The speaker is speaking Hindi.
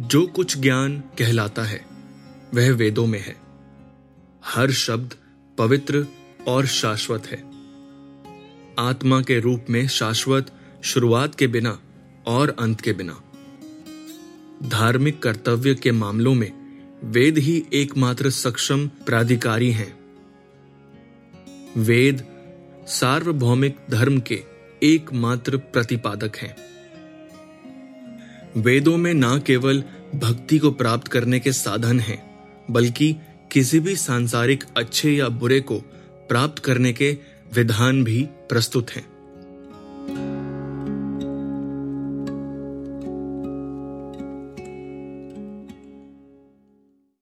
जो कुछ ज्ञान कहलाता है, वह वेदों में है। हर शब्द पवित्र और शाश्वत है। आत्मा के रूप में शाश्वत शुरुआत के बिना और अंत के बिना। धार्मिक कर्तव्य के मामलों में वेद ही एकमात्र सक्षम प्राधिकारी हैं। वेद सार्वभौमिक धर्म के एकमात्र प्रतिपादक हैं। वेदों में न केवल भक्ति को प्राप्त करने के साधन हैं, बल्कि किसी भी सांसारिक अच्छे या बुरे को प्राप्त करने के विधान भी प्रस्तुत हैं।